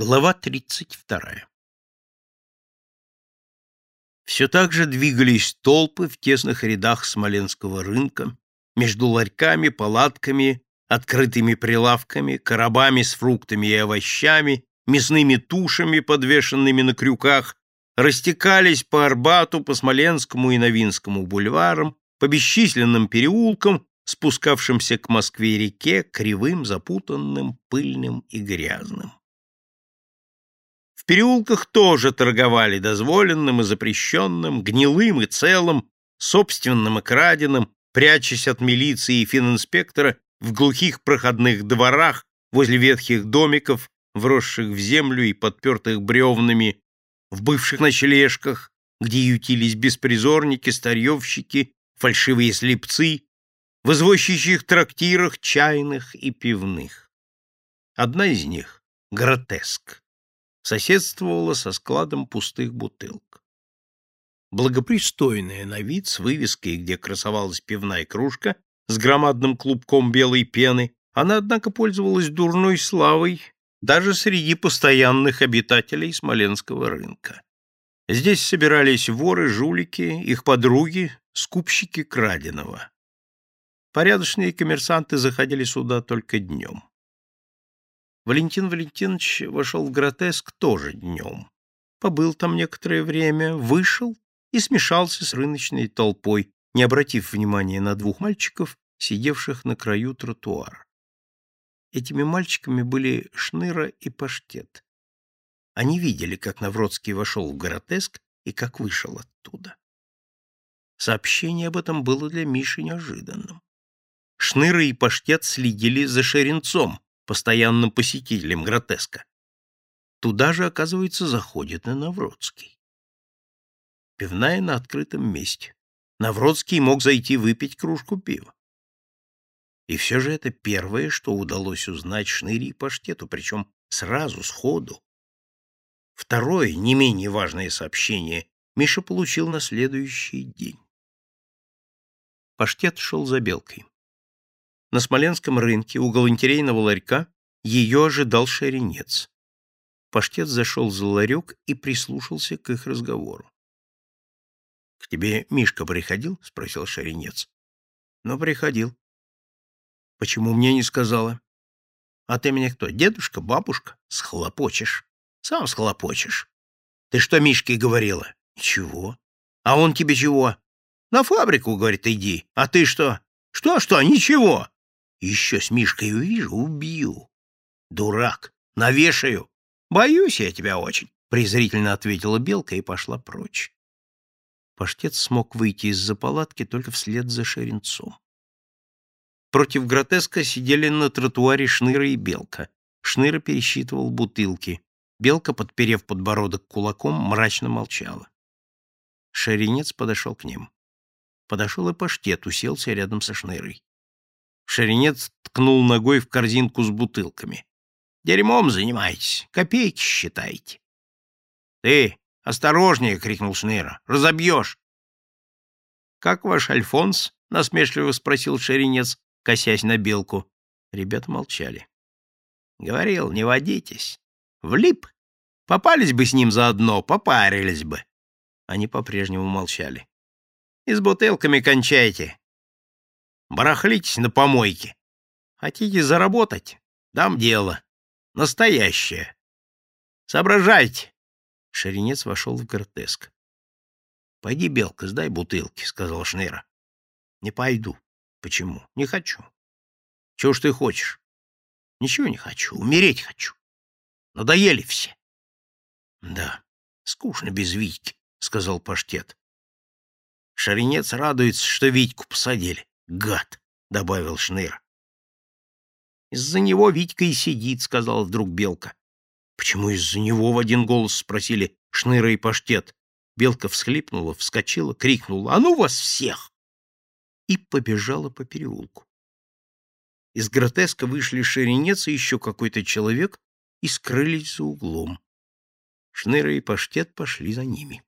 Глава 32. Все так же двигались толпы в тесных рядах Смоленского рынка, между ларьками, палатками, открытыми прилавками, коробами с фруктами и овощами, мясными тушами, подвешенными на крюках, растекались по Арбату, по Смоленскому и Новинскому бульварам, по бесчисленным переулкам, спускавшимся к Москве-реке, кривым, запутанным, пыльным и грязным переулках тоже торговали дозволенным и запрещенным, гнилым и целым, собственным и краденым, прячась от милиции и фининспектора в глухих проходных дворах возле ветхих домиков, вросших в землю и подпертых бревнами, в бывших ночлежках, где ютились беспризорники, старьевщики, фальшивые слепцы, в извозчичьих трактирах, чайных и пивных. Одна из них — гротеск соседствовала со складом пустых бутылок. Благопристойная на вид, с вывеской, где красовалась пивная кружка, с громадным клубком белой пены, она, однако, пользовалась дурной славой даже среди постоянных обитателей Смоленского рынка. Здесь собирались воры, жулики, их подруги, скупщики краденого. Порядочные коммерсанты заходили сюда только днем. Валентин Валентинович вошел в гротеск тоже днем. Побыл там некоторое время, вышел и смешался с рыночной толпой, не обратив внимания на двух мальчиков, сидевших на краю тротуара. Этими мальчиками были Шныра и Паштет. Они видели, как Навродский вошел в гротеск и как вышел оттуда. Сообщение об этом было для Миши неожиданным. Шныра и Паштет следили за Шеренцом, постоянным посетителем гротеска. Туда же, оказывается, заходит и Навродский. Пивная на открытом месте. Навродский мог зайти выпить кружку пива. И все же это первое, что удалось узнать Шныре и Паштету, причем сразу, сходу. Второе, не менее важное сообщение, Миша получил на следующий день. Паштет шел за белкой. На Смоленском рынке у галантерейного ларька ее ожидал шаренец. Паштет зашел за ларек и прислушался к их разговору. — К тебе Мишка приходил? — спросил шаренец. — Ну, приходил. — Почему мне не сказала? — А ты мне кто, дедушка, бабушка? Схлопочешь. Сам схлопочешь. Ты что Мишке говорила? — Ничего. — А он тебе чего? — На фабрику, говорит, иди. А ты что? — Что-что? Ничего. Еще с Мишкой увижу, убью. Дурак, навешаю. Боюсь я тебя очень, презрительно ответила Белка и пошла прочь. Паштет смог выйти из-за палатки только вслед за Шеренцом. Против гротеска сидели на тротуаре Шныра и Белка. Шныра пересчитывал бутылки. Белка, подперев подбородок кулаком, мрачно молчала. Шеренец подошел к ним. Подошел и паштет, уселся рядом со Шнырой. Шеренец ткнул ногой в корзинку с бутылками. «Дерьмом занимаетесь, копейки считаете». «Ты, осторожнее!» — крикнул Шнейра. «Разобьешь!» «Как ваш Альфонс?» — насмешливо спросил Шеренец, косясь на белку. Ребята молчали. «Говорил, не водитесь. Влип. Попались бы с ним заодно, попарились бы». Они по-прежнему молчали. «И с бутылками кончайте. Барахлитесь на помойке. Хотите заработать? Дам дело. Настоящее. Соображайте. Шеренец вошел в гротеск. — Пойди, Белка, сдай бутылки, — сказал Шнейра. — Не пойду. — Почему? — Не хочу. — Чего ж ты хочешь? — Ничего не хочу. Умереть хочу. Надоели все. — Да, скучно без Витьки, — сказал Паштет. Шаренец радуется, что Витьку посадили. Гад, — добавил Шныр. Из-за него Витька и сидит, — сказал вдруг Белка. Почему из-за него в один голос спросили Шныра и Паштет? Белка всхлипнула, вскочила, крикнула «А ну вас всех!» и побежала по переулку. Из гротеска вышли Шеренец и еще какой-то человек и скрылись за углом. Шныра и Паштет пошли за ними.